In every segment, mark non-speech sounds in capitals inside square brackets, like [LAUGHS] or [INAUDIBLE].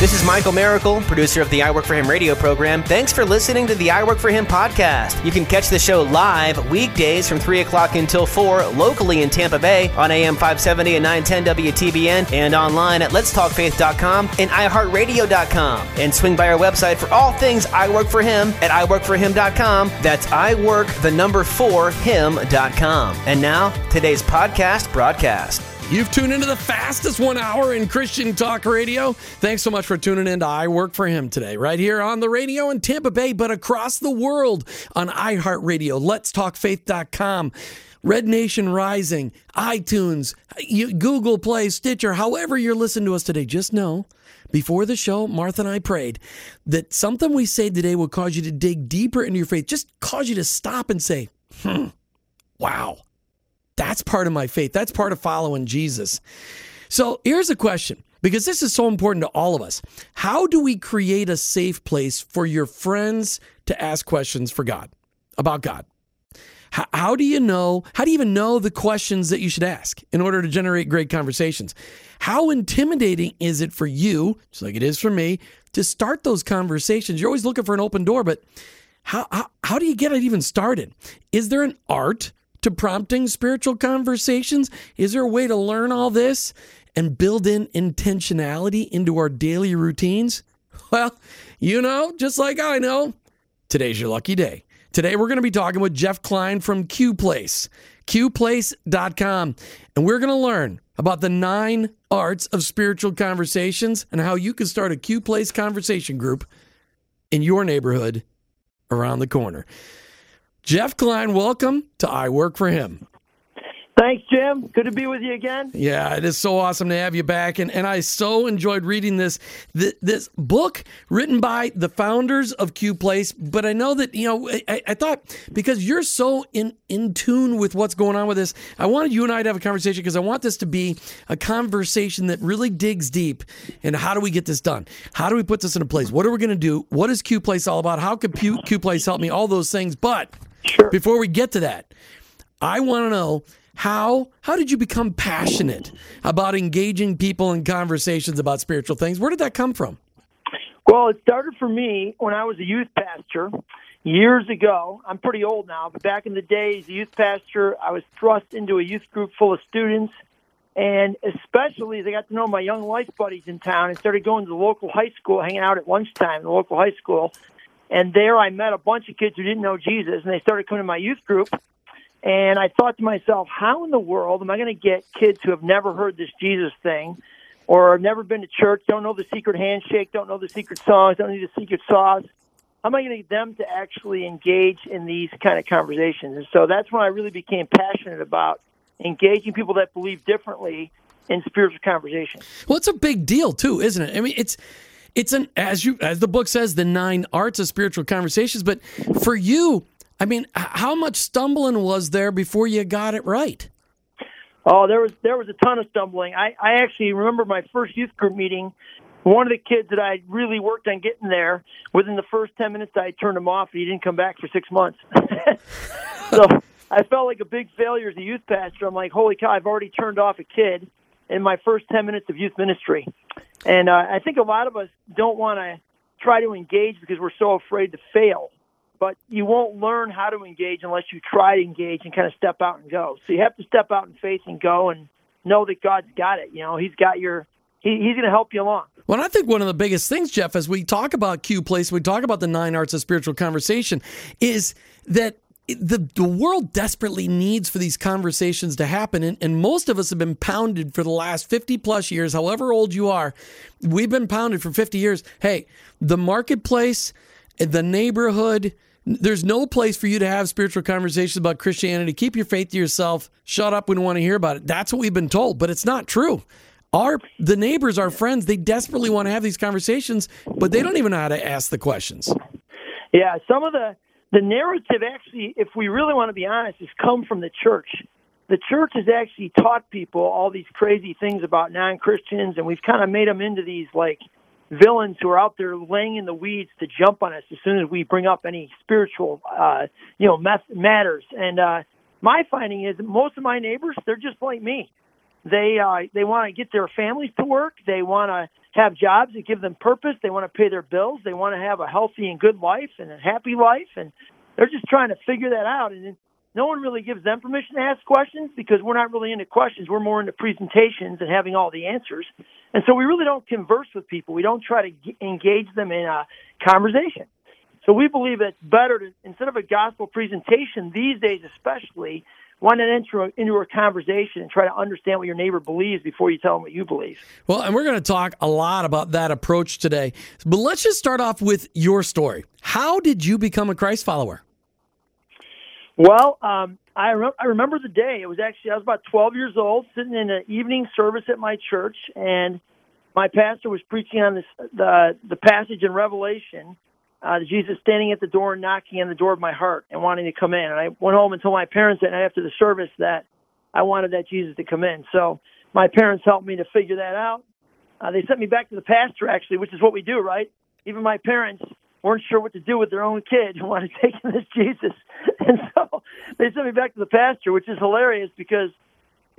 This is Michael Miracle, producer of the I Work for Him radio program. Thanks for listening to the I Work for Him podcast. You can catch the show live weekdays from 3 o'clock until 4 locally in Tampa Bay on AM 570 and 910 WTBN and online at letstalkfaith.com and iHeartRadio.com. And swing by our website for all things I Work for Him at iWorkForHim.com. That's I Work the number 4 Him.com. And now, today's podcast broadcast. You've tuned into the fastest one hour in Christian talk radio. Thanks so much for tuning in to I Work for Him today, right here on the radio in Tampa Bay, but across the world on iHeartRadio, Let's Talk letstalkfaith.com. Red Nation Rising, iTunes, Google Play, Stitcher, however you're listening to us today, just know before the show, Martha and I prayed that something we say today will cause you to dig deeper into your faith, just cause you to stop and say, hmm, wow. That's part of my faith. That's part of following Jesus. So here's a question because this is so important to all of us. How do we create a safe place for your friends to ask questions for God, about God? How, do you know? How do you even know the questions that you should ask in order to generate great conversations? How intimidating is it for you, just like it is for me, to start those conversations? You're always looking for an open door, but how, how, how do you get it even started? Is there an art to prompting spiritual conversations? Is there a way to learn all this and build in intentionality into our daily routines? [LAUGHS] Well, you know, just like I know, today's your lucky day. Today we're going to be talking with Jeff Klein from Q Place, qplace.com, and we're going to learn about the nine arts of spiritual conversations and how you can start a Q Place conversation group in your neighborhood around the corner. Jeff Klein, welcome to I Work for Him. Thanks, Jim. Good to be with you again. Yeah, it is so awesome to have you back, and, and I so enjoyed reading this this, this book written by the founders of Q Place. But I know that you know I, I, thought because you're so in in tune with what's going on with this, I wanted you and I to have a conversation because I want this to be a conversation that really digs deep. And how do we get this done? How do we put this into place? What are we going to do? What is Q Place all about? How could Q, Q Place help me? All those things, but. Sure. Before we get to that, I want to know how how did you become passionate about engaging people in conversations about spiritual things? Where did that come from? Well, it started for me when I was a youth pastor years ago. I'm pretty old now, but back in the days, a youth pastor, I was thrust into a youth group full of students. And especially as I got to know my young life buddies in town and started going to the local high school, hanging out at lunchtime in the local high school. And there I met a bunch of kids who didn't know Jesus, and they started coming to my youth group. And I thought to myself, how in the world am I going to get kids who have never heard this Jesus thing or have never been to church, don't know the secret handshake, don't know the secret songs, don't need the secret sauce? How am I going to get them to actually engage in these kind of conversations? And so that's when I really became passionate about engaging people that believe differently in spiritual conversation. Well, it's a big deal too, isn't it? I mean, it's it's an as you as the book says, the nine arts of spiritual conversations. But for you, I mean, how much stumbling was there before you got it right? Oh, there was there was a ton of stumbling. I, I actually remember my first youth group meeting. One of the kids that I really worked on getting there, within the first ten minutes, I turned him off, and he didn't come back for six months. [LAUGHS] so I felt like a big failure as a youth pastor. I'm like, holy cow! I've already turned off a kid in my first ten minutes of youth ministry. And uh, I think a lot of us don't want to try to engage because we're so afraid to fail. But you won't learn how to engage unless you try to engage and kind of step out and go. So you have to step out in faith and go and know that God's got it. You know, He's got your, he, He's going to help you along. Well, I think one of the biggest things, Jeff, as we talk about Q Place, we talk about the nine arts of spiritual conversation, is that the, the world desperately needs for these conversations to happen. And, and most of us have been pounded for the last 50 plus years, however old you are. We've been pounded for 50 years. Hey, the marketplace, the neighborhood, there's no place for you to have spiritual conversations about Christianity. Keep your faith to yourself. Shut up We don't want to hear about it. That's what we've been told, but it's not true. Our the neighbors, our friends, they desperately want to have these conversations, but they don't even know how to ask the questions. Yeah, some of the the narrative actually, if we really want to be honest, has come from the church. The church has actually taught people all these crazy things about non Christians, and we've kind of made them into these like villains who are out there laying in the weeds to jump on us as soon as we bring up any spiritual, uh, you know, matters. And uh, my finding is most of my neighbors, they're just like me. They uh, they want to get their families to work. They want to have jobs that give them purpose. They want to pay their bills. They want to have a healthy and good life and a happy life. And they're just trying to figure that out. And no one really gives them permission to ask questions because we're not really into questions. We're more into presentations and having all the answers. And so we really don't converse with people. We don't try to engage them in a conversation. So we believe it's better to, instead of a gospel presentation these days, especially, why not enter into a conversation and try to understand what your neighbor believes before you tell them what you believe? Well, and we're going to talk a lot about that approach today. But let's just start off with your story. How did you become a Christ follower? Well, um, I, re- I remember the day. It was actually I was about 12 years old, sitting in an evening service at my church, and my pastor was preaching on this the the passage in Revelation uh, Jesus standing at the door, knocking on the door of my heart and wanting to come in. And I went home and told my parents that after the service that I wanted that Jesus to come in. So my parents helped me to figure that out. Uh, they sent me back to the pastor, actually, which is what we do, right? Even my parents weren't sure what to do with their own kid who [LAUGHS] wanted to take in this Jesus. [LAUGHS] And so they sent me back to the pastor, which is hilarious because –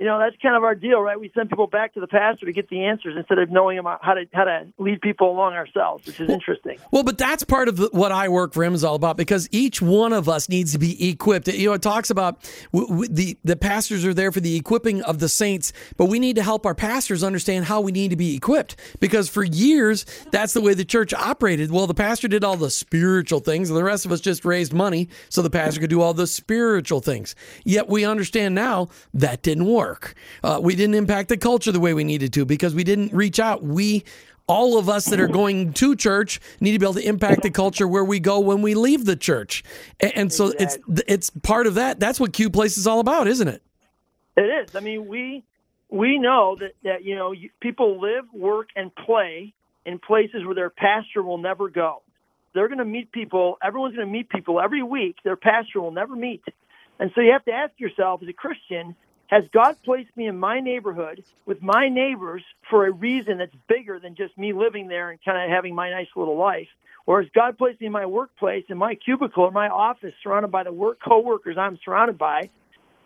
you know that's kind of our deal, right? We send people back to the pastor to get the answers instead of knowing how to how to lead people along ourselves, which is well, interesting. Well, but that's part of the, what I work for him is all about because each one of us needs to be equipped. You know, it talks about w- w- the the pastors are there for the equipping of the saints, but we need to help our pastors understand how we need to be equipped because for years that's the way the church operated. Well, the pastor did all the spiritual things, and the rest of us just raised money so the pastor could do all the spiritual things. Yet we understand now that didn't work work. Uh, we didn't impact the culture the way we needed to because we didn't reach out. We all of us that are going to church need to be able to impact the culture where we go when we leave the church. And, so exactly. it's it's part of that. That's what Q Place is all about, isn't it? It is. I mean, we we know that that you know people live, work, and play in places where their pastor will never go. They're going to meet people. Everyone's going to meet people every week. Their pastor will never meet. And so you have to ask yourself, as a Christian, has God placed me in my neighborhood with my neighbors for a reason that's bigger than just me living there and kind of having my nice little life? Or has God placed me in my workplace, in my cubicle, in my office, surrounded by the work coworkers I'm surrounded by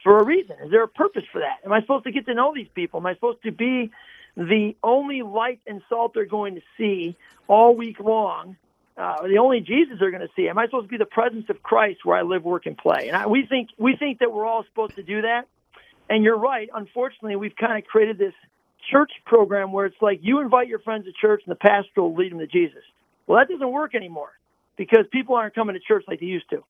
for a reason? Is there a purpose for that? Am I supposed to get to know these people? Am I supposed to be the only light and salt they're going to see all week long? Uh, the only Jesus they're going to see. Am I supposed to be the presence of Christ where I live, work, and play? And I, we think we think that we're all supposed to do that. And you're right. Unfortunately, we've kind of created this church program where it's like you invite your friends to church and the pastor will lead them to Jesus. Well, that doesn't work anymore because people aren't coming to church like they used to.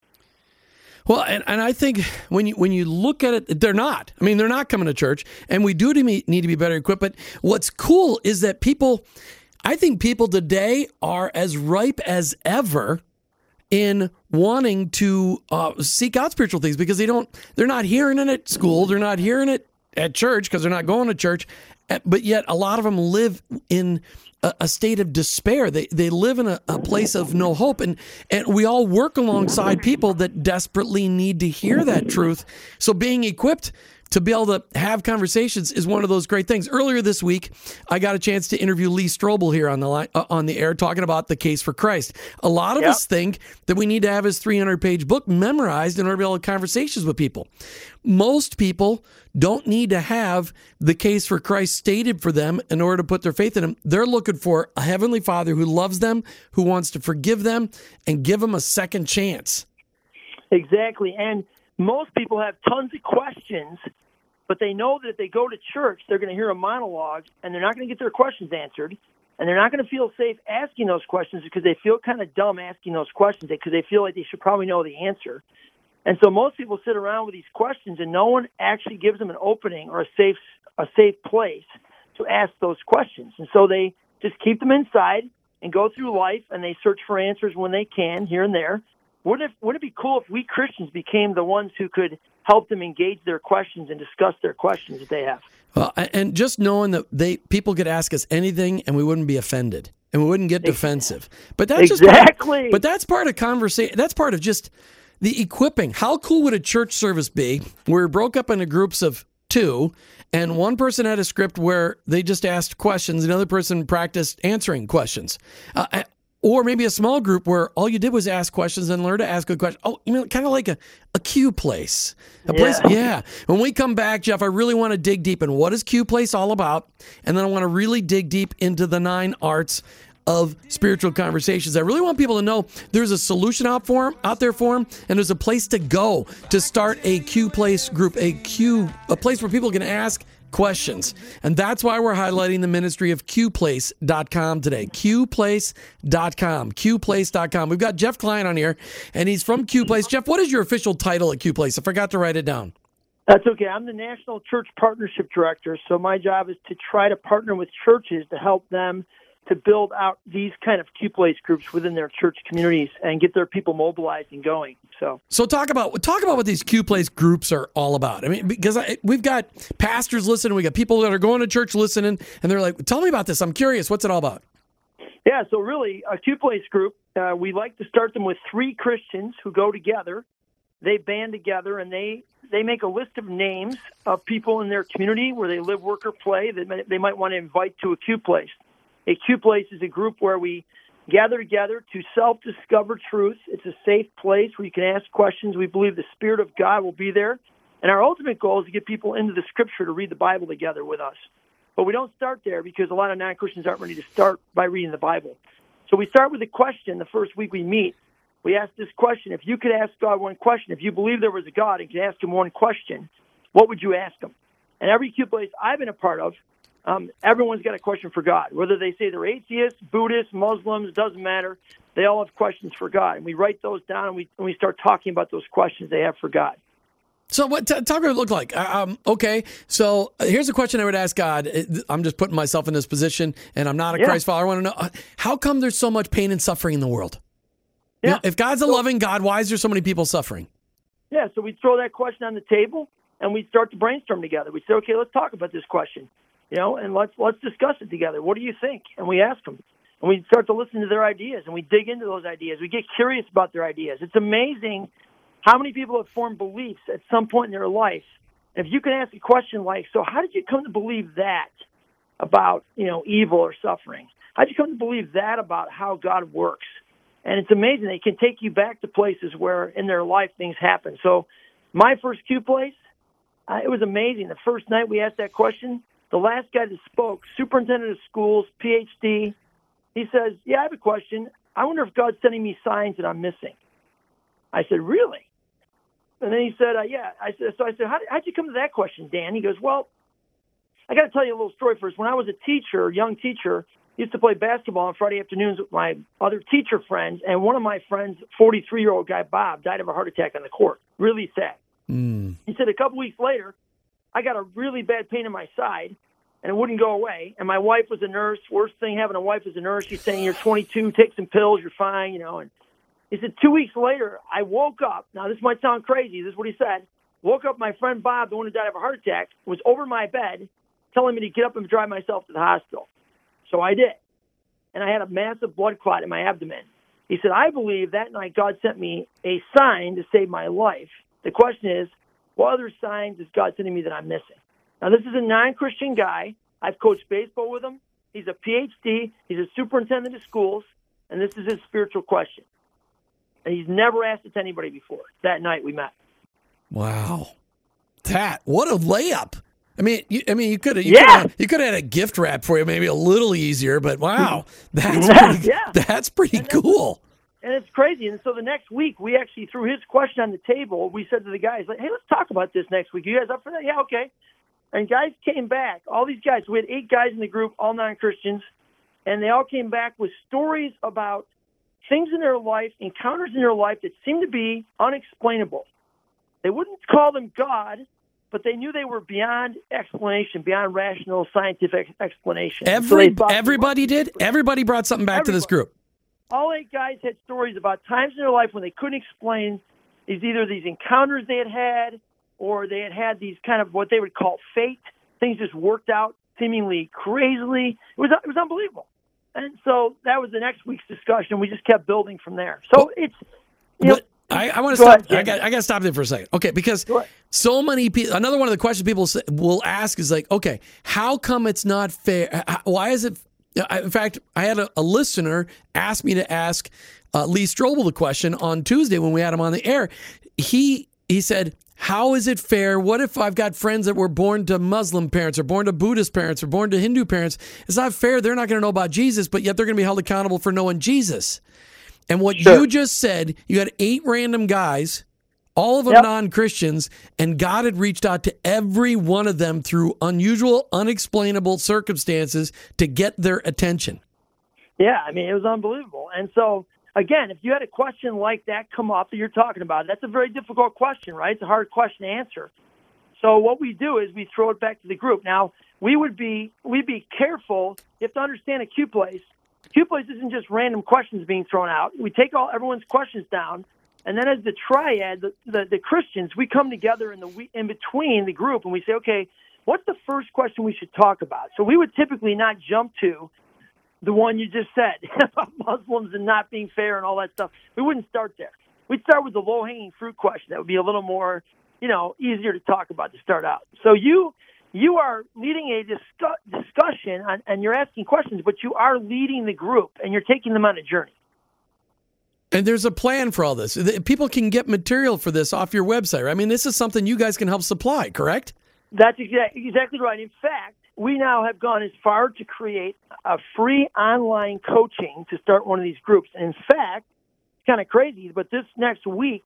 Well, and, and I think when you when you look at it, they're not. I mean, they're not coming to church, and we do need to be better equipped. But what's cool is that people, I think people today are as ripe as ever in wanting to uh, seek out spiritual things because they don't they're not hearing it at school. They're not hearing it at church because they're not going to church. Eh, but yet a lot of them live in a, state of despair. They they live in a, a, place of no hope. And and we all work alongside people that desperately need to hear that truth. So being equipped to be able to have conversations is one of those great things. Earlier this week, I got a chance to interview Lee Strobel here on the line, uh, on the air talking about the case for Christ. A lot of yep. us think that we need to have his 300 page book memorized in order to be able to have conversations with people. Most people don't need to have the case for Christ stated for them in order to put their faith in him. They're looking for a heavenly Father who loves them, who wants to forgive them and give them a second chance. Exactly. And most people have tons of questions, but they know that if they go to church, they're going to hear a monologue and they're not going to get their questions answered. And they're not going to feel safe asking those questions because they feel kind of dumb asking those questions because they feel like they should probably know the answer. And so most people sit around with these questions and no one actually gives them an opening or a safe a safe place to ask those questions. And so they just keep them inside and go through life and they search for answers when they can here and there wouldn't it, wouldn't it be cool if we Christians became the ones who could help them engage their questions and discuss their questions that they have? Well, and just knowing that they people could ask us anything and we wouldn't be offended and we wouldn't get defensive. But that's exactly. Just, but that's part of conversation. That's part of just the equipping. How cool would a church service be where we broke up into groups of two and one person had a script where they just asked questions, another person practiced answering questions. Uh, or maybe a small group where all you did was ask questions and learn to ask good questions. Oh, you know, kind of like a, a Q place. A place, Yeah. yeah. When we come back, Jeff, I really want to dig deep in what is Q place all about, and then I want to really dig deep into the nine arts of spiritual conversations. I really want people to know there's a solution out for 'em- out there for them, and there's a place to go to start a Q place group, a Q, a place where people can ask questions. And that's why we're highlighting the ministry of qplace.com today. qplace.com. qplace.com. We've got Jeff Klein on here, and he's from QPlace. Jeff, what is your official title at QPlace? I forgot to write it down. That's okay. I'm the National Church Partnership Director, so my job is to try to partner with churches to help them to build out these kind of Q place groups within their church communities and get their people mobilized and going. So So talk about talk about what these Q Place groups are all about. I mean, because I, we've got pastors listening, we got people that are going to church listening, and they're like, "Tell me about this. I'm curious. What's it all about?" Yeah, so really, a place group, uh, we like to start them with three Christians who go together. They band together and they, they make a list of names of people in their community where they live, work, or play that they might want to invite to a Q place. A Q place is a group where we gather together to self discover truth. It's a safe place where you can ask questions. We believe the Spirit of God will be there. And our ultimate goal is to get people into the Scripture to read the Bible together with us. But we don't start there because a lot of non Christians aren't ready to start by reading the Bible. So we start with a question the first week we meet. We ask this question if you could ask God one question, if you believe there was a God and could ask him one question, what would you ask him? And every Q place I've been a part of, um, everyone's got a question for God. Whether they say they're atheists, Buddhists, Muslims, doesn't matter. They all have questions for God. And we write those down and we, and we start talking about those questions they have for God. So what? T- talk about it look like. Uh, Um, okay, so uh, here's a question I would ask God. Uh, I'm just putting myself in this position, and I'm not a Yeah. Christ follower. I want to know how come there's so much pain and suffering in the world. Yeah. know, if God's a loving God, why is there so many people suffering? Yeah, so we throw that question on the table and we start to brainstorm together. We say, okay, let's talk about this question, you know, and let's let's discuss it together. What do you think? And we ask them, and we start to listen to their ideas, and we dig into those ideas. We get curious about their ideas. It's amazing how many people have formed beliefs at some point in their life. If you can ask a question like, so how did you come to believe that about you know evil or suffering? How did you come to believe that about how God works? And it's amazing. They can take you back to places where in their life things happen. So, my first Q place, uh, it was amazing. The first night we asked that question, the last guy that spoke, superintendent of schools, PhD, he says, Yeah, I have a question. I wonder if God's sending me signs that I'm missing. I said, Really? And then he said, uh, Yeah. I said, So I said, How, How'd you come to that question, Dan? He goes, Well, I got to tell you a little story first. When I was a teacher, young teacher, used to play basketball on Friday afternoons with my other teacher friends, and one of my friends, 43 year old guy Bob, died of a heart attack on the court. Really sad. He said a couple weeks later, I got a really bad pain in my side, and it wouldn't go away. And my wife was a nurse. Worst thing having a wife as a nurse. She's saying you're 22, take some pills, you're fine, you know. And he said two weeks later, I woke up. Now this might sound crazy. This is what he said. Woke up, my friend Bob, the one who died of a heart attack, was over my bed, telling me to get up and drive myself to the hospital. So I did. And I had a massive blood clot in my abdomen. He said, I believe that night God sent me a sign to save my life. The question is, what other signs is God sending me that I'm missing? Now, this is a non Christian guy. I've coached baseball with him. He's a PhD. He's a superintendent of schools. And this is his spiritual question. And he's never asked it to anybody before. That night we met. Wow, that what a layup! I mean, you, I mean, you could have, you Yeah. could you could have had a gift wrap for you, maybe a little easier, but wow, [LAUGHS] that's Yeah, pretty, yeah. that's pretty cool. And it's crazy. And so the next week, we actually threw his question on the table. We said to the guys, like, hey, let's talk about this next week. You guys up for that? Yeah, okay. And guys came back. All these guys, we had eight guys in the group, all non Christians, and they all came back with stories about things in their life, encounters in their life that seemed to be unexplainable. They wouldn't call them God, but they knew they were beyond explanation, beyond rational scientific explanation. So Every thought- everybody did. Everybody brought something back to this group. All eight guys had stories about times in their life when they couldn't explain is either these encounters they had had or they had had these kind of what they would call fate. Things just worked out seemingly crazily. It was it was unbelievable. And so that was the next week's discussion. We just kept building from there. So it's you know, I, I want to stop. ahead, I got. I got to stop there for a second. Okay, because so many people. Another one of the questions people will ask is like, okay, how come it's not fair? Why is it? In fact, I had a, a listener ask me to ask uh, Lee Strobel the question on Tuesday when we had him on the air. He he said, "How is it fair? What if I've got friends that were born to Muslim parents, or born to Buddhist parents, or born to Hindu parents? It's not fair. They're not going to know about Jesus, but yet they're going to be held accountable for knowing Jesus." And what sure. you just said, you had eight random guys all of them yep. non Christians, and God had reached out to every one of them through unusual, unexplainable circumstances to get their attention. Yeah, I mean, it was unbelievable. And so, again, if you had a question like that come up that you're talking about, that's a very difficult question, right? It's a hard question to answer. So what we do is we throw it back to the group. Now, we would be we'd be careful. You have to understand a Q place. Q place isn't just random questions being thrown out. We take all everyone's questions down and then as the triad, the, the, the Christians, we come together in the in between the group and we say, okay, what's the first question we should talk about? So we would typically not jump to the one you just said [LAUGHS] about Muslims and not being fair and all that stuff. We wouldn't start there. We'd start with the low hanging fruit question that would be a little more, you know, easier to talk about to start out. So you you are leading a discuss, discussion on, and you're asking questions, but you are leading the group and you're taking them on a journey. And there's a plan for all this. People can get material for this off your website. I mean, this is something you guys can help supply, correct? That's exactly right. In fact, we now have gone as far to create a free online coaching to start one of these groups. In fact, it's kind of crazy, but this next week,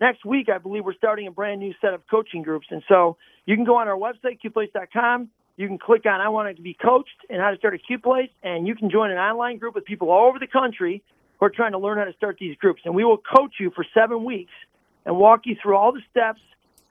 next week, I believe we're starting a brand new set of coaching groups. And so you can go on our website, qplace.com. You can click on I want to be coached and how to start a Q Place, and you can join an online group with people all over the country who are trying to learn how to start these groups. And we will coach you for seven weeks and walk you through all the steps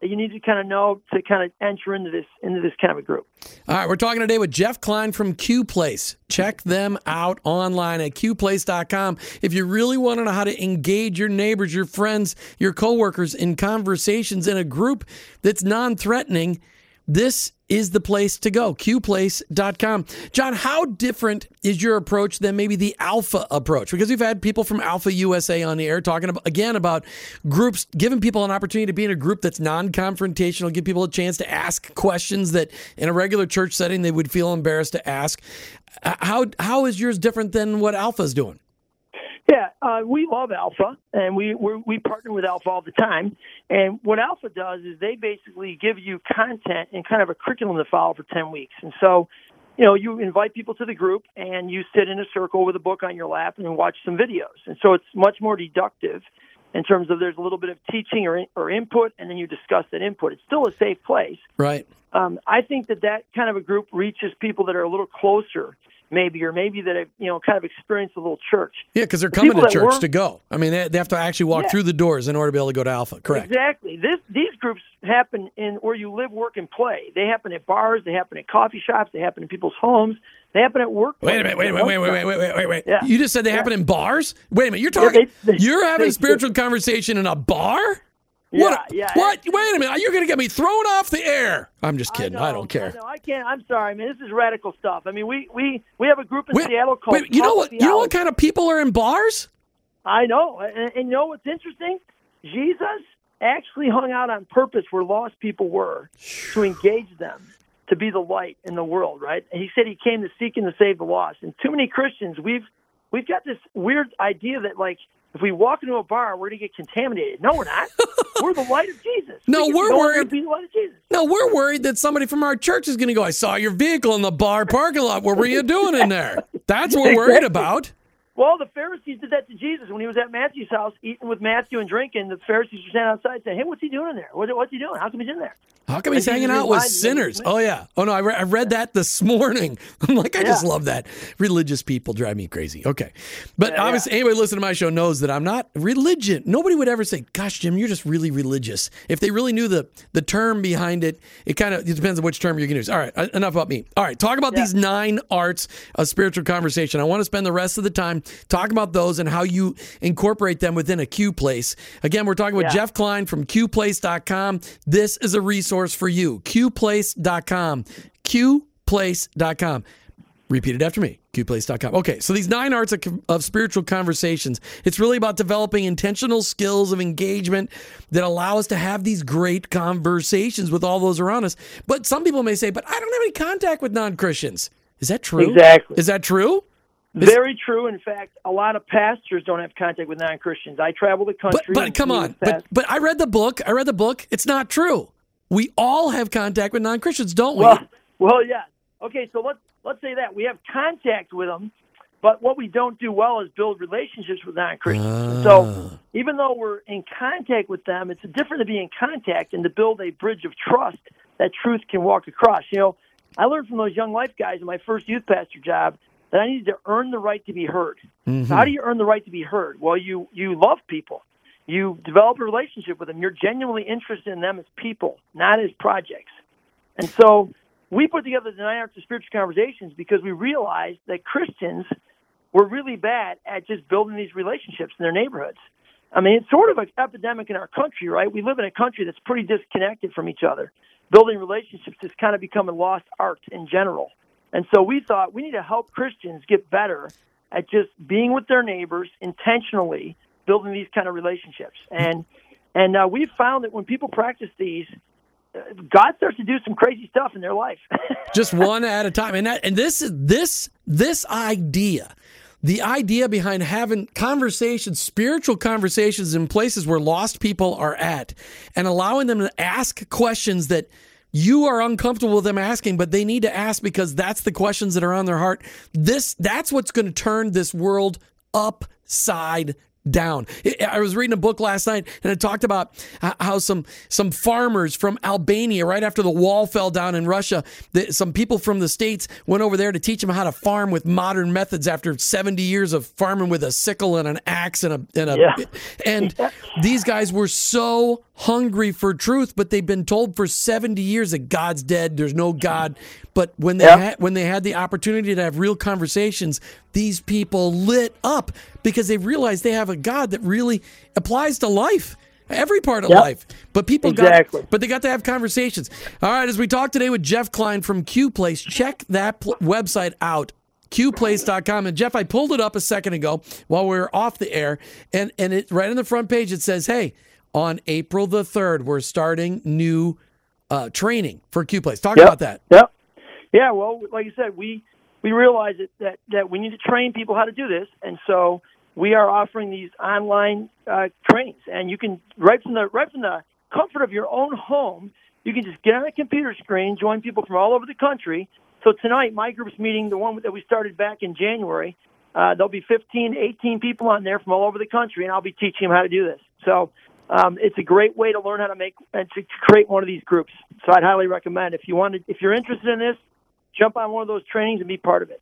that you need to kind of know to kind of enter into this into this kind of a group. All right, we're talking today with Jeff Klein from Q Place. Check them out online at qplace.com. If you really want to know how to engage your neighbors, your friends, your coworkers in conversations in a group that's non-threatening, this is the place to go. QPlace.com. John, how different is your approach than maybe the Alpha approach? Because we've had people from Alpha USA on the air talking about, again about groups, giving people an opportunity to be in a group that's non confrontational, give people a chance to ask questions that in a regular church setting they would feel embarrassed to ask. How, how is yours different than what Alpha is doing? Yeah, uh, we love Alpha, and we we we partner with Alpha all the time. And what Alpha does is they basically give you content and kind of a curriculum to follow for ten weeks. And so, you know, you invite people to the group, and you sit in a circle with a book on your lap and watch some videos. And so it's much more deductive in terms of there's a little bit of teaching or or input, and then you discuss that input. It's still a safe place, right? Um, I think that that kind of a group reaches people that are a little closer maybe, or maybe that have you know kind of experienced a little church. Yeah, because they're coming to church to go. I mean, they, they have to actually walk yeah. through the doors in order to be able to go to Alpha. Correct. Exactly. This these groups happen in where you live, work, and play. They happen at bars. They happen at coffee shops. They happen in people's homes. They happen at work. Wait a minute. Wait, wait, wait, wait, wait, wait, wait, wait, wait. Yeah. You just said they yeah. happen in bars. Wait a minute. You're talking. Yeah, they, they, you're having a spiritual conversation in a bar. What? Yeah, yeah. What? Wait a minute. You're going to get me thrown off the air. I'm just kidding. I, know, I don't care. I, know, I can't. I'm sorry, man. This is radical stuff. I mean, we we we have a group in wait, Seattle called. Wait, you know what? You know what kind of people are in bars? I know, and, and you know what's interesting? Jesus actually hung out on purpose where lost people were to engage them, to be the light in the world. Right? And he said he came to seek and to save the lost. And too many Christians, we've we've got this weird idea that like if we walk into a bar, we're going to get contaminated. No, we're not. [LAUGHS] we're the light of Jesus. No, we we're worried. Be the light of Jesus. No, we're worried that somebody from our church is going to go. I saw your vehicle in the bar parking lot. What were you doing in there? [LAUGHS] That's what we're worried about. Well, the Pharisees did that to Jesus when he was at Matthew's house eating with Matthew and drinking. The Pharisees were standing outside saying, "Hey, what's he doing in there? What, what's he doing? How come he's in there?" How come he's hanging out with sinners? Oh yeah. Oh no, I, re- I read that this morning. [LAUGHS] I'm like, I yeah. just love that. Religious people drive me crazy. Okay, but yeah, obviously, yeah. anybody listening to my show knows that I'm not religion. Nobody would ever say, "Gosh, Jim, you're just really religious." If they really knew the the term behind it, it kind of it depends on which term you're going to use. All right, uh, enough about me. All right, talk about these nine arts of spiritual conversation. I want to spend the rest of the time talking about those and how you incorporate them within a Q place. Again, we're talking with Jeff Klein from QPlace.com. This is a resource resource for you. QPlace.com. QPlace.com. Repeat it after me. QPlace.com. Okay, so these nine arts of, of, spiritual conversations, it's really about developing intentional skills of engagement that allow us to have these great conversations with all those around us. But some people may say, but I don't have any contact with non Christians. Is that true? Exactly. Is that true? Very true. In fact, a lot of pastors don't have contact with non-Christians. I travel the country. But, but come on, but but I read the book. I read the book. It's not true. We all have contact with non-Christians, don't we? Well, [LAUGHS] well, yeah. Okay, so let's let's say that we have contact with them, but what we don't do well is build relationships with non-Christians. So Ah. even though we're in contact with them, it's different to be in contact and to build a bridge of trust that truth can walk across. You know, I learned from those young life guys in my first youth pastor job that I needed to earn the right to be heard. So how do you earn the right to be heard? Well, you you love people. You develop a relationship with them. You're genuinely interested in them as people, not as projects. And so we put together the Nine Arts of Spiritual Conversations because we realized that Christians were really bad at just building these relationships in their neighborhoods. I mean, it's sort of an epidemic in our country, right? We live in a country that's pretty disconnected from each other. Building relationships has kind of become a lost art in general. And so we thought we need to help Christians get better at just being with their neighbors intentionally, building these kind of relationships. And and uh, we've found that when people practice these, uh, God starts to do some crazy stuff in their life. [LAUGHS] just one at a time. And that, and this is this this idea, the idea behind having conversations, spiritual conversations in places where lost people are at, and allowing them to ask questions that you are uncomfortable with them asking, but they need to ask because that's the questions that are on their heart. This that's what's going to turn this world upside down. I was reading a book last night and it talked about how some some farmers from Albania right after the wall fell down in Russia, that some people from the states went over there to teach them how to farm with modern methods after 70 years of farming with a sickle and an axe and a and a Yeah. and [LAUGHS] these guys were so hungry for truth, but they've been told for 70 years that God's dead, there's no God. But when they Yeah. had when they had the opportunity to have real conversations, these people lit up because they realized they have a God that really applies to life. Every part of Yep. life, but people Exactly. got, but they got to have conversations. All right, as we talk today with Jeff Klein from Q Place, check that pl- website out, qplace.com. And Jeff, I pulled it up a second ago while we were off the air, and and it right on the front page it says, "Hey, on April the third, we're starting new uh, training for Q Place." Talk Yep. about that. Yep. Yeah, well, like you said, we we realize that, that that we need to train people how to do this, and so we are offering these online uh, trainings, and you can right from the right from the comfort of your own home, you can just get on a computer screen, join people from all over the country. So tonight, my group's meeting, the one that we started back in January. Uh, there'll be 15, 18 people on there from all over the country, and I'll be teaching them how to do this. So um, it's a great way to learn how to make and to create one of these groups. So I'd highly recommend if you want to, if you're interested in this, jump on one of those trainings and be part of it.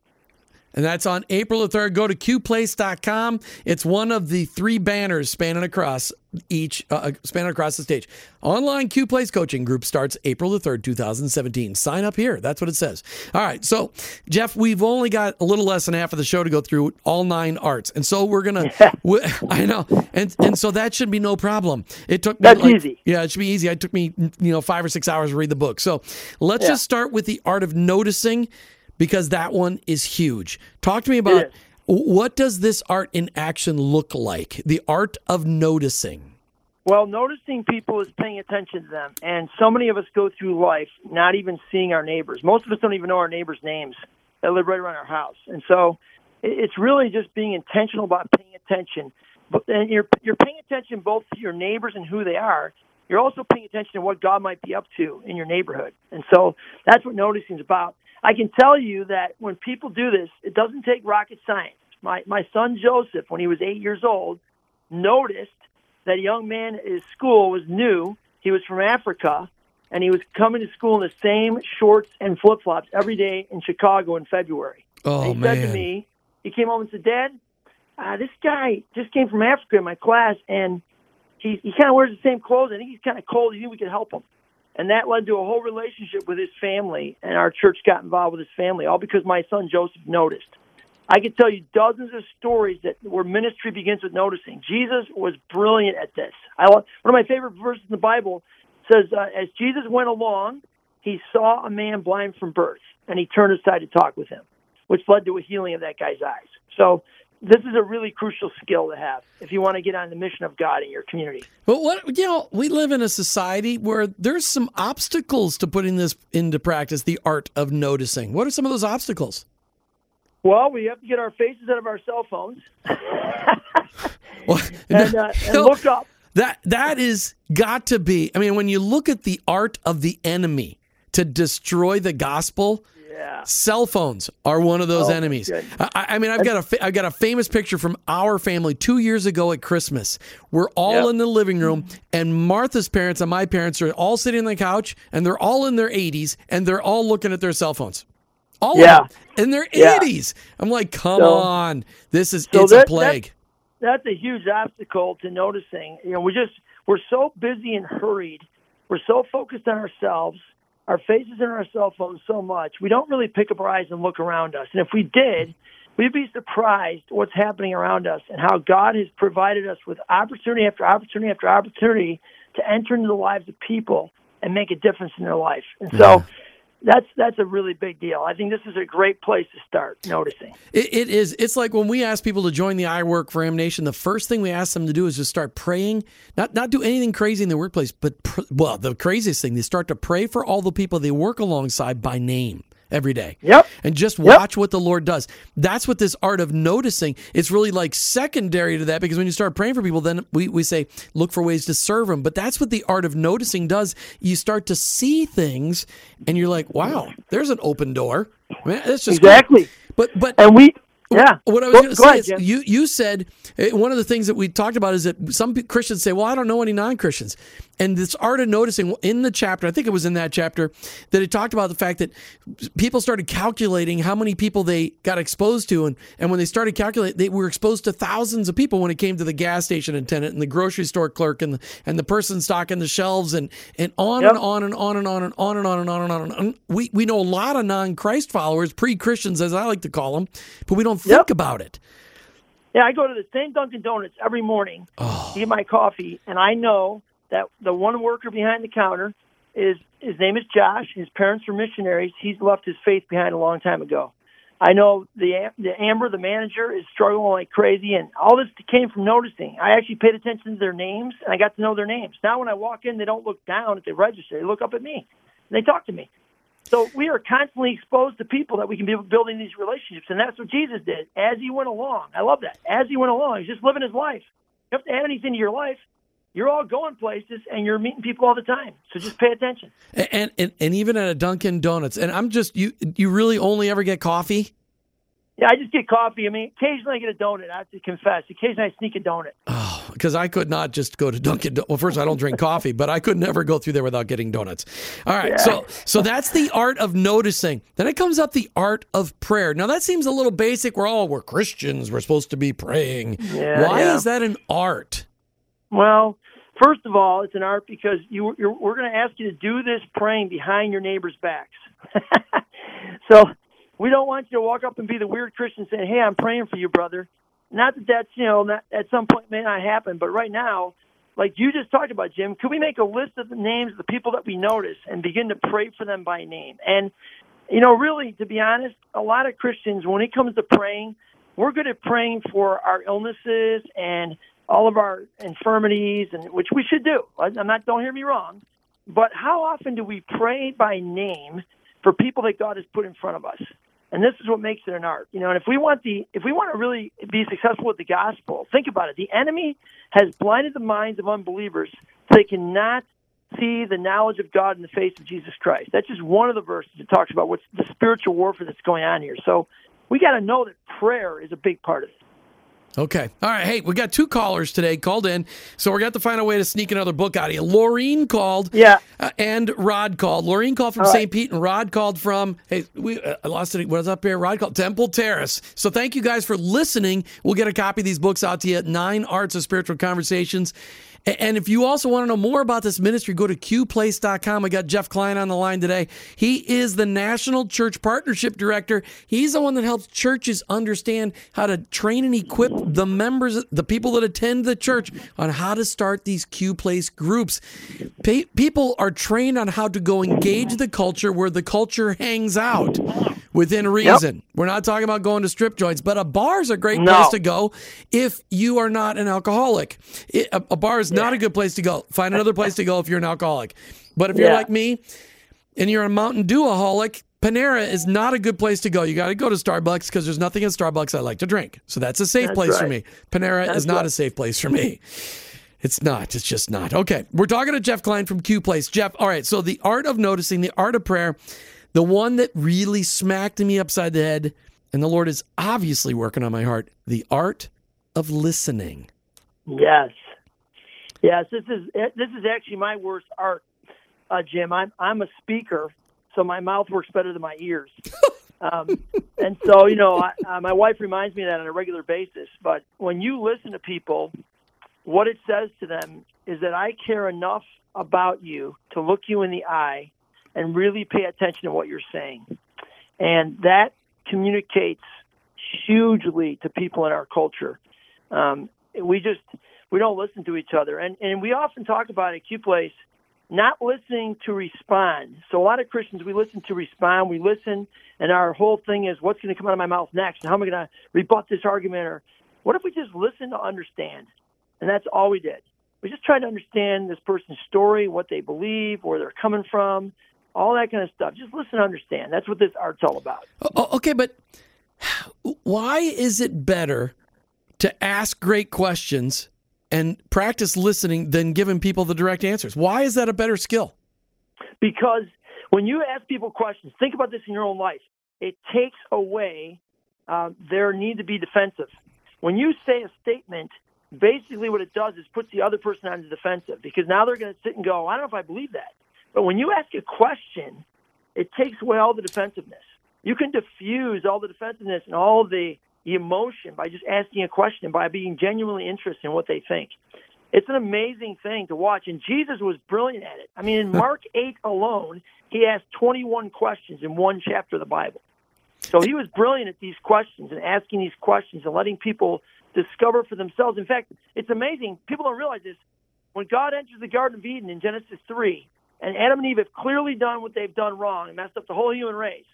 And that's on April the 3rd. Go to qplace.com. It's one of the three banners spanning across each, uh, spanning across the stage. Online Q Place coaching group starts April the 3rd, 2017. Sign up here. That's what it says. All right. So, Jeff, we've only got a little less than half of the show to go through all nine arts. And so we're going [LAUGHS] to, I know. And, and so that should be no problem. It took me, That's like- easy. yeah, it should be easy. It took me, you know, five or six hours to read the book. So let's Yeah. just start with the art of noticing because that one is huge. Talk to me about what does this art in action look like? The art of noticing. Well, noticing people is paying attention to them. And so many of us go through life not even seeing our neighbors. Most of us don't even know our neighbors' names that live right around our house. And so it's really just being intentional about paying attention. But and you're you're paying attention both to your neighbors and who they are. You're also paying attention to what God might be up to in your neighborhood. And so that's what noticing is about. I can tell you that when people do this, it doesn't take rocket science. My my son Joseph, when he was eight years old, noticed that a young man at his school was new. He was from Africa, and he was coming to school in the same shorts and flip flops every day in Chicago in February. Oh, and he man. said to me, he came home and said, Dad, uh, this guy just came from Africa in my class, and he, he kind of wears the same clothes. I think he's kind of cold. You think we could help him? And that led to a whole relationship with his family, and our church got involved with his family, all because my son Joseph noticed. I could tell you dozens of stories that where ministry begins with noticing. Jesus was brilliant at this. I one of my favorite verses in the Bible says, uh, "As Jesus went along, he saw a man blind from birth, and he turned aside to talk with him, which led to a healing of that guy's eyes." So this is a really crucial skill to have if you want to get on the mission of God in your community. But what you know, we live in a society where there's some obstacles to putting this into practice, the art of noticing. What are some of those obstacles? Well, we have to get our faces out of our cell phones [LAUGHS] [LAUGHS] and, uh, and look up. That that is got to be. I mean, when you look at the art of the enemy to destroy the gospel, yeah. Cell phones are one of those Oh, enemies. I, I mean, I've got a fa- I've got a famous picture from our family two years ago at Christmas. We're all Yep. in the living room, and Martha's parents and my parents are all sitting on the couch, and they're all in their 80s, and they're all looking at their cell phones. All Yeah. of them in their Yeah. 80s. I'm like, come So- on, this is so it's a that- plague. that's a huge obstacle to noticing. You know, we just we're so busy and hurried. We're so focused on ourselves, our faces in our cell phones so much. We don't really pick up our eyes and look around us. And if we did, we'd be surprised what's happening around us and how God has provided us with opportunity after opportunity after opportunity to enter into the lives of people and make a difference in their life. And so Yeah. That's that's a really big deal. I think this is a great place to start noticing. It, it is. It's like when we ask people to join the I Work for Him Nation, the first thing we ask them to do is just start praying. Not not do anything crazy in the workplace, but pr- well, the craziest thing they start to pray for all the people they work alongside by name every day. Yep. And just Yep. watch what the Lord does. That's what this art of noticing. It's really like secondary to that because when you start praying for people, then we, we say look for ways to serve them. But that's what the art of noticing does. You start to see things, and you're like, wow, there's an open door. Man, that's just. Exactly. But but And we yeah. What I was going to say is, you you said eh, one of the things that we talked about is that some Christians say, "Well, I don't know any non-Christians," and this art of noticing in the chapter, I think it was in that chapter that it talked about the fact that people started calculating how many people they got exposed to, and and when they started calculating, they were exposed to thousands of people when it came to the gas station attendant and the grocery store clerk and the, and the person stocking the shelves and and on yep. and on and on and on and on and on and on and on. And on. We we know a lot of non-Christ followers, pre-Christians as I like to call them, but we don't think Yep. about it. Yeah, I go to the same Dunkin' Donuts every morning Oh. to get my coffee, and I know that the one worker behind the counter is his name is Josh. His parents were missionaries. He's left his faith behind a long time ago. I know the the Amber, the manager, is struggling like crazy, and all this came from noticing. I actually paid attention to their names, and I got to know their names. Now, when I walk in, they don't look down at the register; they look up at me, and they talk to me. So we are constantly exposed to people that we can be building these relationships, and that's what Jesus did as he went along. I love that. As he went along, he's just living his life. You have to add anything to your life. You're all going places, and you're meeting people all the time. So just pay attention. And, and and even at a Dunkin' Donuts, and I'm just you. You really only ever get coffee. Yeah, I just get coffee. I mean, occasionally I get a donut. I have to confess. Occasionally I sneak a donut. Oh, because I could not just go to Dunkin'. Well, first I don't drink coffee, but I could never go through there without getting donuts. All right, so so that's the art of noticing. Then it comes up the art of prayer. Now that seems a little basic. We're all we're Christians. We're supposed to be praying. Yeah, Why yeah. is that an art? Well, first of all, it's an art because you, you're, we're going to ask you to do this praying behind your neighbors' backs. [LAUGHS] so we don't want you to walk up and be the weird Christian saying, "Hey, I'm praying for you, brother." Not that that's you know not, at some point may not happen, but right now, like you just talked about, Jim, could we make a list of the names of the people that we notice and begin to pray for them by name? And you know, really, to be honest, a lot of Christians, when it comes to praying, we're good at praying for our illnesses and all of our infirmities, and which we should do. I'm not. Don't hear me wrong, but how often do we pray by name for people that God has put in front of us? And this is what makes it an art, you know. And if we want the, if we want to really be successful with the gospel, think about it. The enemy has blinded the minds of unbelievers so they cannot see the knowledge of God in the face of Jesus Christ. That's just one of the verses that talks about what's the spiritual warfare that's going on here. So we got to know that prayer is a big part of it. Okay. All right. Hey, we got two callers today called in, so we're going to have to find a way to sneak another book out of you. Laureen called. Yeah. Uh, and Rod called. Laureen called from right. St. Pete, and Rod called from. Hey, we uh, I lost it. What is up here? Rod called Temple Terrace. So thank you guys for listening. We'll get a copy of these books out to you. Nine Arts of Spiritual Conversations. And if you also want to know more about this ministry, go to qplace.com. I got Jeff Klein on the line today. He is the National Church Partnership Director. He's the one that helps churches understand how to train and equip the members, the people that attend the church on how to start these Q Place groups. Pa- people are trained on how to go engage the culture where the culture hangs out within reason. Yep. We're not talking about going to strip joints, but a bar is a great no. place to go if you are not an alcoholic. It, a, a, bar is yeah. not a good place to go. Find another place to go if you're an alcoholic. But if you're yeah. like me and you're a Mountain Dew Dewaholic, Panera is not a good place to go. You got to go to Starbucks because there's nothing in Starbucks I like to drink. So that's a safe that's place right. for me. Panera that's is not right. a safe place for me. It's not. It's just not. Okay. We're talking to Jeff Klein from Q Place. Jeff, all right. So the art of noticing, the art of prayer, the one that really smacked me upside the head, and the Lord is obviously working on my heart, the art of listening. Yes. Yes. This is this is actually my worst art, uh, Jim. I'm I'm a speaker so my mouth works better than my ears. [LAUGHS] um, and so, you know, I, uh, my wife reminds me of that on a regular basis. But when you listen to people, what it says to them is that I care enough about you to look you in the eye and really pay attention to what you're saying. And that communicates hugely to people in our culture. Um, we just we don't listen to each other, and and we often talk about at Q Place not listening to respond. So a lot of Christians, we listen to respond. We listen, and our whole thing is, what's going to come out of my mouth next? And how am I going to rebut this argument? Or what if we just listen to understand? And that's all we did. We just tried to understand this person's story, what they believe, where they're coming from, all that kind of stuff. Just listen to understand. That's what this art's all about. Okay, but why is it better to ask great questions and practice listening than giving people the direct answers. Why is that a better skill? Because when you ask people questions, think about this in your own life. It takes away uh, their need to be defensive. When you say a statement, basically what it does is puts the other person on the defensive because now they're going to sit and go, I don't know if I believe that. But when you ask a question, it takes away all the defensiveness. You can diffuse all the defensiveness and all the emotion by just asking a question, by being genuinely interested in what they think. It's an amazing thing to watch, and Jesus was brilliant at it. I mean, in [LAUGHS] Mark 8 alone, he asked 21 questions in one chapter of the Bible. So he was brilliant at these questions and asking these questions and letting people discover for themselves. In fact, it's amazing. People don't realize this. When God enters the Garden of Eden in Genesis 3, and Adam and Eve have clearly done what they've done wrong and messed up the whole human race,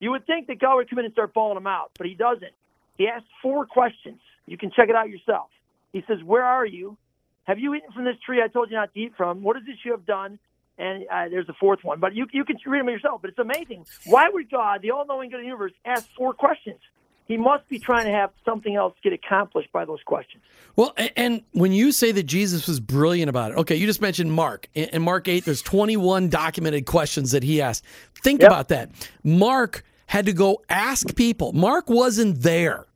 you would think that God would come in and start bawling them out, but he doesn't. He asked four questions. You can check it out yourself. He says, Where are you? Have you eaten from this tree I told you not to eat from? What is this you have done? And uh, there's a fourth one, but you, you can read them yourself. But it's amazing. Why would God, the all knowing God of the universe, ask four questions? He must be trying to have something else get accomplished by those questions. Well, and when you say that Jesus was brilliant about it, okay, you just mentioned Mark. In Mark 8, there's 21 documented questions that he asked. Think yep. about that. Mark had to go ask people. Mark wasn't there.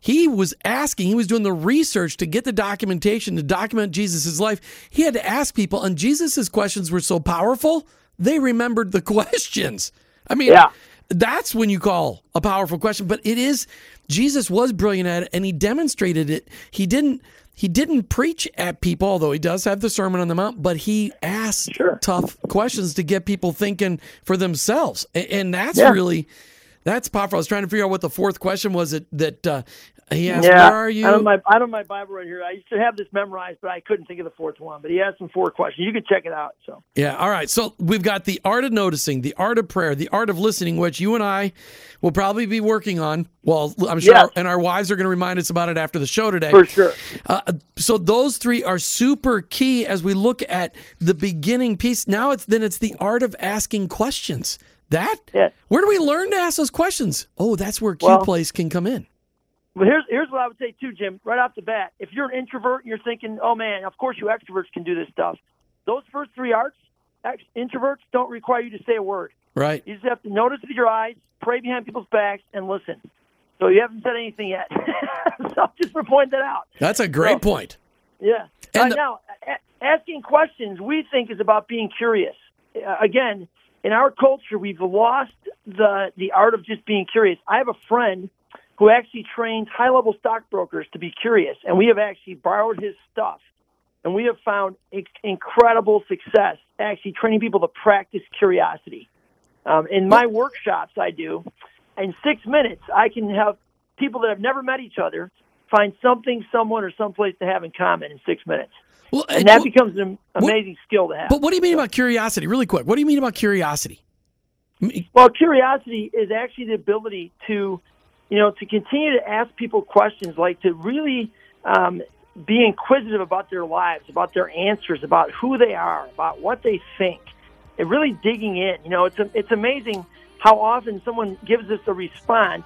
He was asking, he was doing the research to get the documentation to document Jesus' life. He had to ask people, and Jesus' questions were so powerful, they remembered the [LAUGHS] questions. I mean, yeah. That's when you call a powerful question. But it is, Jesus was brilliant at it, and he demonstrated it. He didn't. He didn't preach at people, although he does have the Sermon on the Mount, but he asked sure. tough questions to get people thinking for themselves. And that's yeah. really that's powerful. I was trying to figure out what the fourth question was that, that uh, he asked, yeah, Where are you? I don't, my, I don't my Bible right here. I used to have this memorized, but I couldn't think of the fourth one. But he asked some four questions. You can check it out. So Yeah, all right. So we've got the art of noticing, the art of prayer, the art of listening, which you and I will probably be working on. Well, I'm sure, yes. and our wives are going to remind us about it after the show today. For sure. Uh, so those three are super key as we look at the beginning piece. Now it's then it's the art of asking questions. That? Yeah. Where do we learn to ask those questions? Oh, that's where Q well, Place can come in. Well, here's here's what I would say too, Jim. Right off the bat, if you're an introvert and you're thinking, "Oh man, of course you extroverts can do this stuff," those first three arts, ex- introverts don't require you to say a word. Right. You just have to notice with your eyes, pray behind people's backs, and listen. So you haven't said anything yet. [LAUGHS] so just for pointing that out. That's a great so, point. Yeah. And uh, the- now, a- asking questions we think is about being curious. Uh, again, in our culture, we've lost the the art of just being curious. I have a friend who actually trains high level stockbrokers to be curious, and we have actually borrowed his stuff, and we have found incredible success actually training people to practice curiosity. Um, in my workshops, I do in six minutes, I can have people that have never met each other find something, someone, or someplace to have in common in six minutes. Well, And that becomes an amazing what, skill to have. But what do you mean about curiosity? Really quick, what do you mean about curiosity? Well, curiosity is actually the ability to, you know, to continue to ask people questions, like to really um, be inquisitive about their lives, about their answers, about who they are, about what they think, and really digging in. You know, it's it's amazing how often someone gives us a response,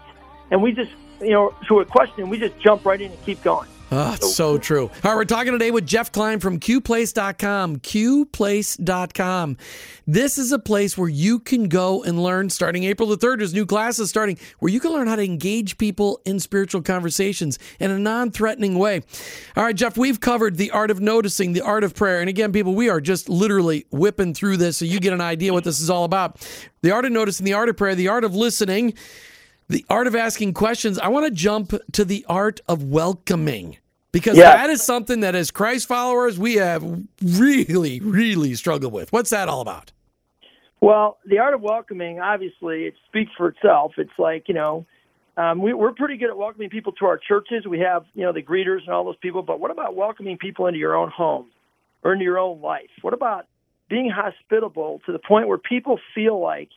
and we just, you know, to a question, we just jump right in and keep going. Oh, it's so true. All right, we're talking today with Jeff Klein from QPlace.com. QPlace.com. This is a place where you can go and learn starting April the 3rd. There's new classes starting where you can learn how to engage people in spiritual conversations in a non threatening way. All right, Jeff, we've covered the art of noticing, the art of prayer. And again, people, we are just literally whipping through this so you get an idea what this is all about. The art of noticing, the art of prayer, the art of listening the art of asking questions, I want to jump to the art of welcoming because Yeah. that is something that as Christ followers we have really, really struggled with. What's that all about? Well, the art of welcoming, obviously, it speaks for itself. It's like, you know, um, we, we're pretty good at welcoming people to our churches. We have, you know, the greeters and all those people. But what about welcoming people into your own home or into your own life? What about being hospitable to the point where people feel like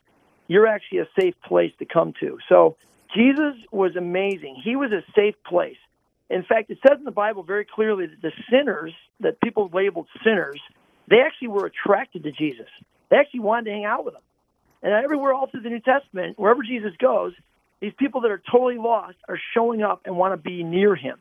you're actually a safe place to come to? So Jesus was amazing. He was a safe place. In fact, it says in the Bible very clearly that the sinners, that people labeled sinners, they actually were attracted to Jesus. They actually wanted to hang out with him. And everywhere all through the New Testament, wherever Jesus goes, these people that are totally lost are showing up and want to be near him.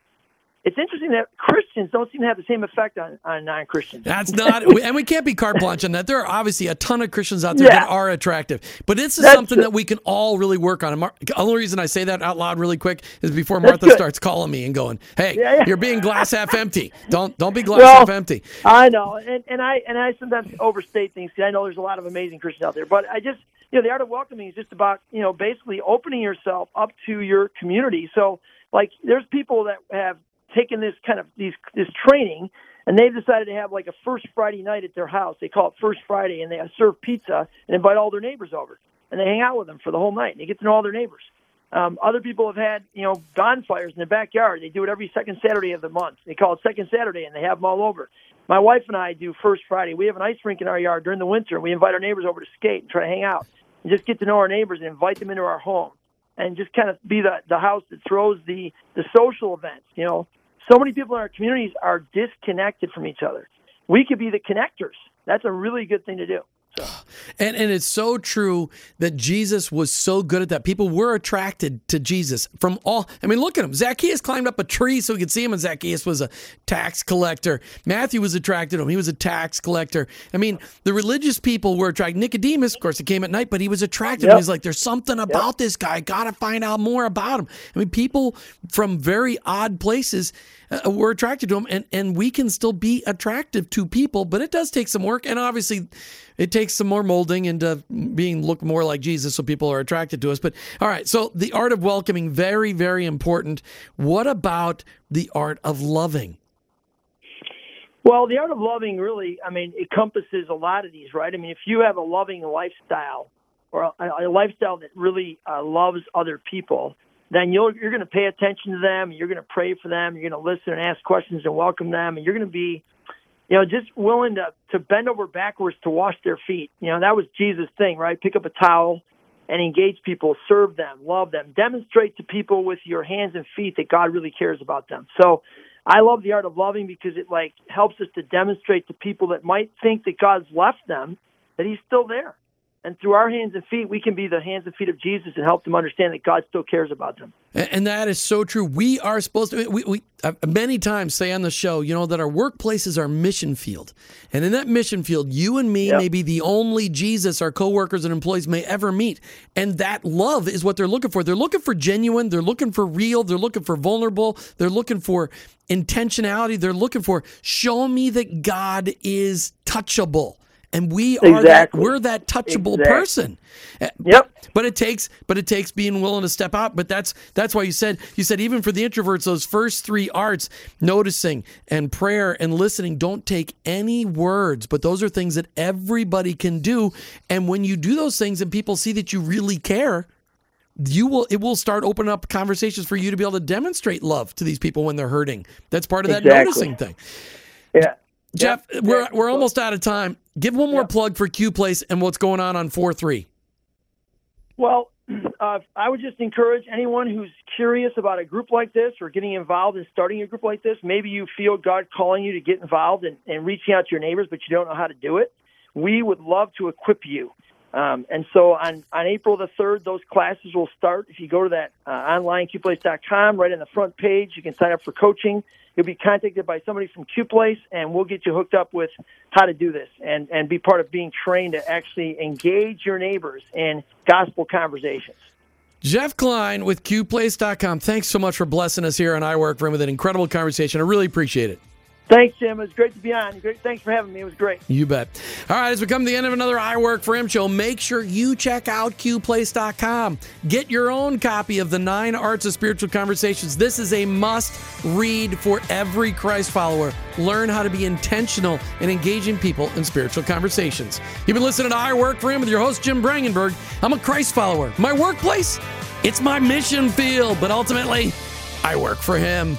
It's interesting that Christians don't seem to have the same effect on, on non Christians. That's not, and we can't be carte blanche on that. There are obviously a ton of Christians out there Yeah. that are attractive, but this is That's something that we can all really work on. The only reason I say that out loud really quick is before Martha starts calling me and going, "Hey, Yeah, yeah. you're being glass half empty. Don't don't be glass Well, half empty." I know, and, and I and I sometimes overstate things. 'cause I know there's a lot of amazing Christians out there, but I just you know the art of welcoming is just about you know basically opening yourself up to your community. So like there's people that have taken this kind of these this training and they've decided to have like a first Friday night at their house. They call it First Friday, and they serve pizza and invite all their neighbors over, and they hang out with them for the whole night. And they get to know all their neighbors. Um, other people have had, you know, bonfires in their backyard. They do it every second Saturday of the month. They call it Second Saturday, and they have them all over. My wife and I do First Friday. We have an ice rink in our yard during the winter, and we invite our neighbors over to skate and try to hang out and just get to know our neighbors and invite them into our home and just kind of be the the house that throws the the social events. You know, so many people in our communities are disconnected from each other. We could be the connectors. That's a really good thing to do. So. And and it's so true that Jesus was so good at that. People were attracted to Jesus from all. I mean, look at him. Zacchaeus climbed up a tree so we could see him, and Zacchaeus was a tax collector. Matthew was attracted to him. He was a tax collector. I mean, the religious people were attracted. Nicodemus, of course, it came at night, but he was attracted. Yep. He's like, there's something about this guy. Got to find out more about him. I mean, people from very odd places uh, were attracted to him, and and we can still be attractive to people, but it does take some work, and obviously, it takes some more molding into being look more like Jesus, so people are attracted to us. But all right, so the art of welcoming very very important. What about the art of loving? Well, the art of loving really, I mean, encompasses a lot of these, right? I mean, if you have a loving lifestyle or a, a lifestyle that really uh, loves other people, then you'll, you're going to pay attention to them. You're going to pray for them. You're going to listen and ask questions and welcome them. And you're going to be, you know, just willing to, to bend over backwards to wash their feet. You know, that was Jesus' thing, right? Pick up a towel and engage people, serve them, love them, demonstrate to people with your hands and feet that God really cares about them. So I love the art of loving because it like helps us to demonstrate to people that might think that God's left them that he's still there. And through our hands and feet, we can be the hands and feet of Jesus and help them understand that God still cares about them. And and that is so true. We are supposed to. We, we uh, many times say on the show, you know, that our workplace is our mission field, and in that mission field, you and me Yep. may be the only Jesus our coworkers and employees may ever meet, and that love is what they're looking for. They're looking for genuine. They're looking for real. They're looking for vulnerable. They're looking for intentionality. They're looking for show me that God is touchable. And we are that we're that touchable Exactly. person. Uh, Yep. but it takes but it takes being willing to step out but that's that's why you said you said even for the introverts those first three arts noticing and prayer and listening don't take any words but those are things that everybody can do and when you do those things and people see that you really care you will it will start opening up conversations for you to be able to demonstrate love to these people when they're hurting. That's part of that Exactly. noticing thing. Yeah. Jeff, Yeah, we're we're almost out of time. Give one more Yeah. plug for Q Place and what's going on on four three. Well, uh, I would just encourage anyone who's curious about a group like this or getting involved in starting a group like this. Maybe you feel God calling you to get involved and, and reaching out to your neighbors, but you don't know how to do it. We would love to equip you. Um, and so on, on April the 3rd, those classes will start. If you go to that uh, online, qplace.com, right on the front page, you can sign up for coaching. You'll be contacted by somebody from Q Place, and we'll get you hooked up with how to do this and, and be part of being trained to actually engage your neighbors in gospel conversations. Jeff Klein with QPlace.com. Thanks so much for blessing us here on I Work for with an incredible conversation. I really appreciate it. Thanks, Jim. It was great to be on. Great. Thanks for having me. It was great. You bet. All right, as we come to the end of another I Work for Him show, make sure you check out QPlace.com. Get your own copy of the Nine Arts of Spiritual Conversations. This is a must read for every Christ follower. Learn how to be intentional in engaging people in spiritual conversations. You've been listening to I Work for Him with your host, Jim Brangenberg. I'm a Christ follower. My workplace, it's my mission field, but ultimately, I work for Him.